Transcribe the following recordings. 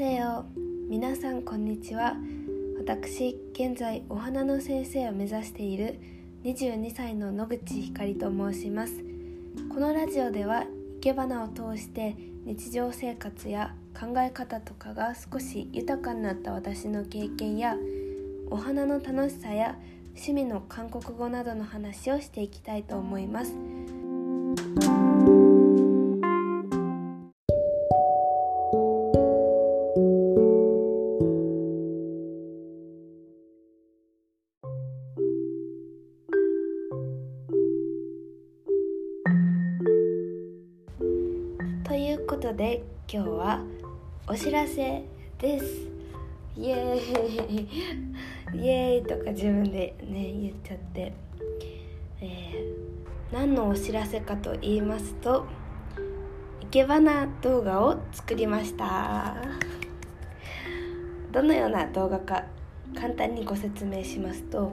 せよ皆さんこんにちは。私現在お花の先生を目指している22歳の野口ひかりと申します。このラジオでは生け花を通して日常生活や考え方とかが少し豊かになった私の経験やお花の楽しさや趣味の韓国語などの話をしていきたいと思います。ことで今日はお知らせです。イエーイ。イエーイとか自分でね言っちゃって、えー、何のお知らせかと言いますと生け花動画を作りました。どのような動画か簡単にご説明しますと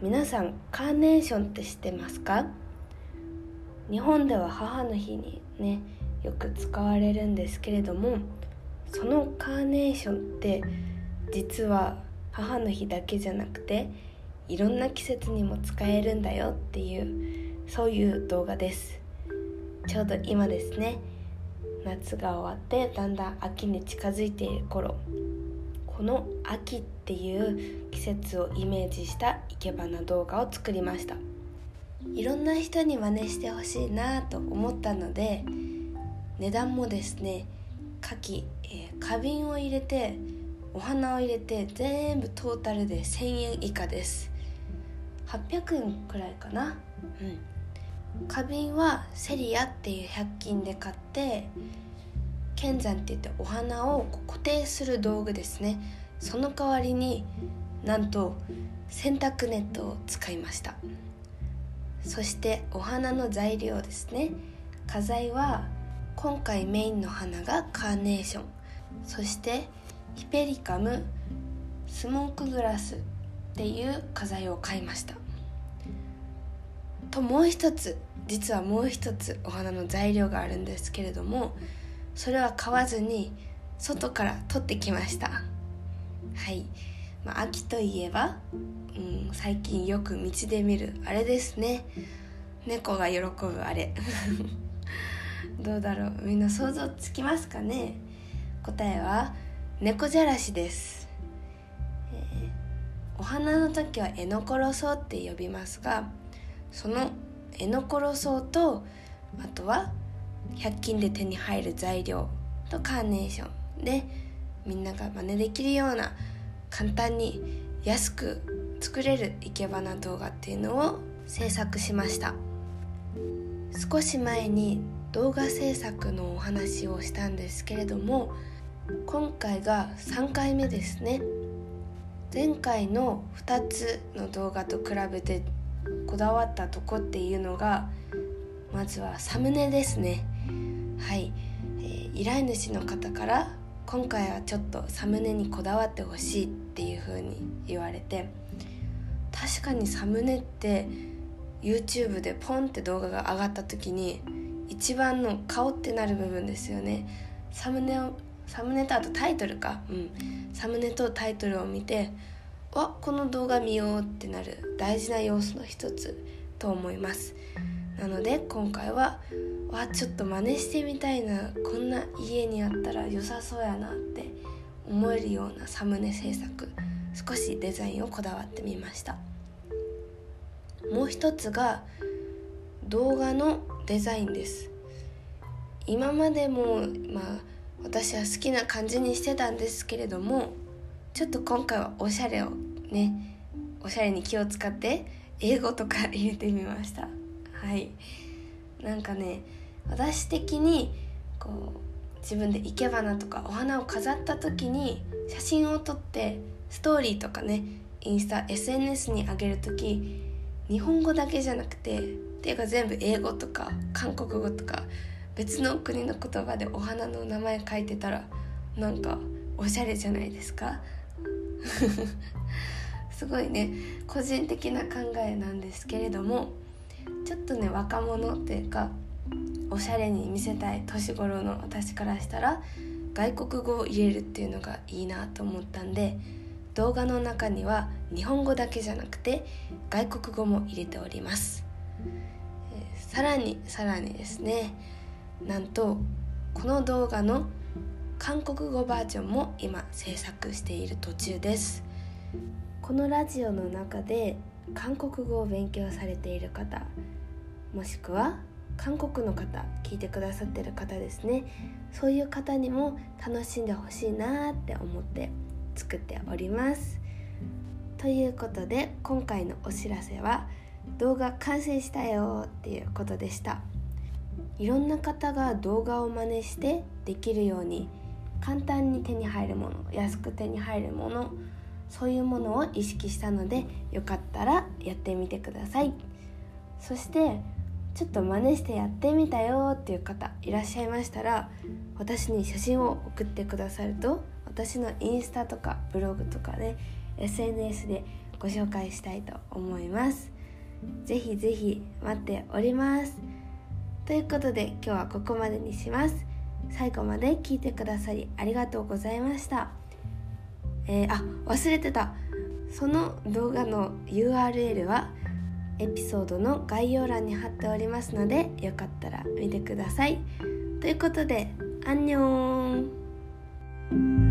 皆さんカーネーションって知ってますか？日本では母の日にねよく使われるんですけれどもそのカーネーションって実は母の日だけじゃなくていろんな季節にも使えるんだよっていうそういう動画です。ちょうど今ですね夏が終わってだんだん秋に近づいている頃この秋っていう季節をイメージした生け花動画を作りました。いろんな人に真似してほしいなと思ったので値段もですね牡蠣、えー、花瓶を入れてお花を入れて全部トータルで1000円以下です。800円くらいかな。うん。花瓶はセリアっていう100均で買って剣山って言ってお花を固定する道具ですね。その代わりになんと洗濯ネットを使いました。そしてお花の材料ですね。花材は今回メインの花がカーネーション。そしてヒペリカムスモークグラスっていう花材を買いました。ともう一つ実はもう一つお花の材料があるんですけれどもそれは買わずに外から取ってきました。はい、まあ、秋といえば、うん、最近よく道で見るあれですね。猫が喜ぶあれ。どうだろう？みんな想像つきますかね？答えは猫じゃらしです、えー、お花の時はエノコロソウって呼びますがそのエノコロソウとあとは100均で手に入る材料とカーネーションでみんなが真似できるような簡単に安く作れる生け花動画っていうのを制作しました。少し前に動画制作のお話をしたんですけれども今回が3回目ですね。前回の2つの動画と比べてこだわったとこっていうのがまずはサムネですね。はい、えー、依頼主の方から今回はちょっとサムネにこだわってほしいっていう風に言われて確かにサムネって YouTube でポンって動画が上がった時に一番の顔ってなる部分ですよね。サムネをサムネとあとタイトルか。うん。サムネとタイトルを見てわこの動画見ようってなる。大事な要素の一つと思います。なので今回はわちょっと真似してみたいな。こんな家にあったら良さそうやなって思えるようなサムネ制作少しデザインをこだわってみました。もう一つが動画のデザインです。今までもまあ私は好きな感じにしてたんですけれどもちょっと今回はおしゃれをねおしゃれに気を使って英語とか入れてみました。はい。なんかね私的にこう自分で生け花とかお花を飾った時に写真を撮ってストーリーとかねインスタ SNS に上げる時日本語だけじゃなくてっていうか全部英語とか韓国語とか別の国の言葉でお花の名前書いてたらなんかおしゃれじゃないですか？すごいね個人的な考えなんですけれどもちょっとね若者っていうかおしゃれに見せたい年頃の私からしたら外国語を入れるっていうのがいいなと思ったんで動画の中には日本語だけじゃなくて外国語も入れております、えー、さらにさらにですねなんとこの動画の韓国語バージョンも今制作している途中です。このラジオの中で韓国語を勉強されている方もしくは韓国の方聞いてくださってる方ですね。そういう方にも楽しんでほしいなって思って作っております。ということで今回のお知らせは動画完成したよっていうことでした。いろんな方が動画を真似してできるように簡単に手に入るもの安く手に入るものそういうものを意識したのでよかったらやってみてください。そしてちょっと真似してやってみたよっていう方いらっしゃいましたら私に写真を送ってくださると私のインスタとかブログとかで SNS でご紹介したいと思います。ぜひぜひ待っております。ということで今日はここまでにします。最後まで聞いてくださりありがとうございました。えー、あ忘れてた。その動画の URL はエピソードの概要欄に貼っておりますのでよかったら見てください。ということでアンニョン。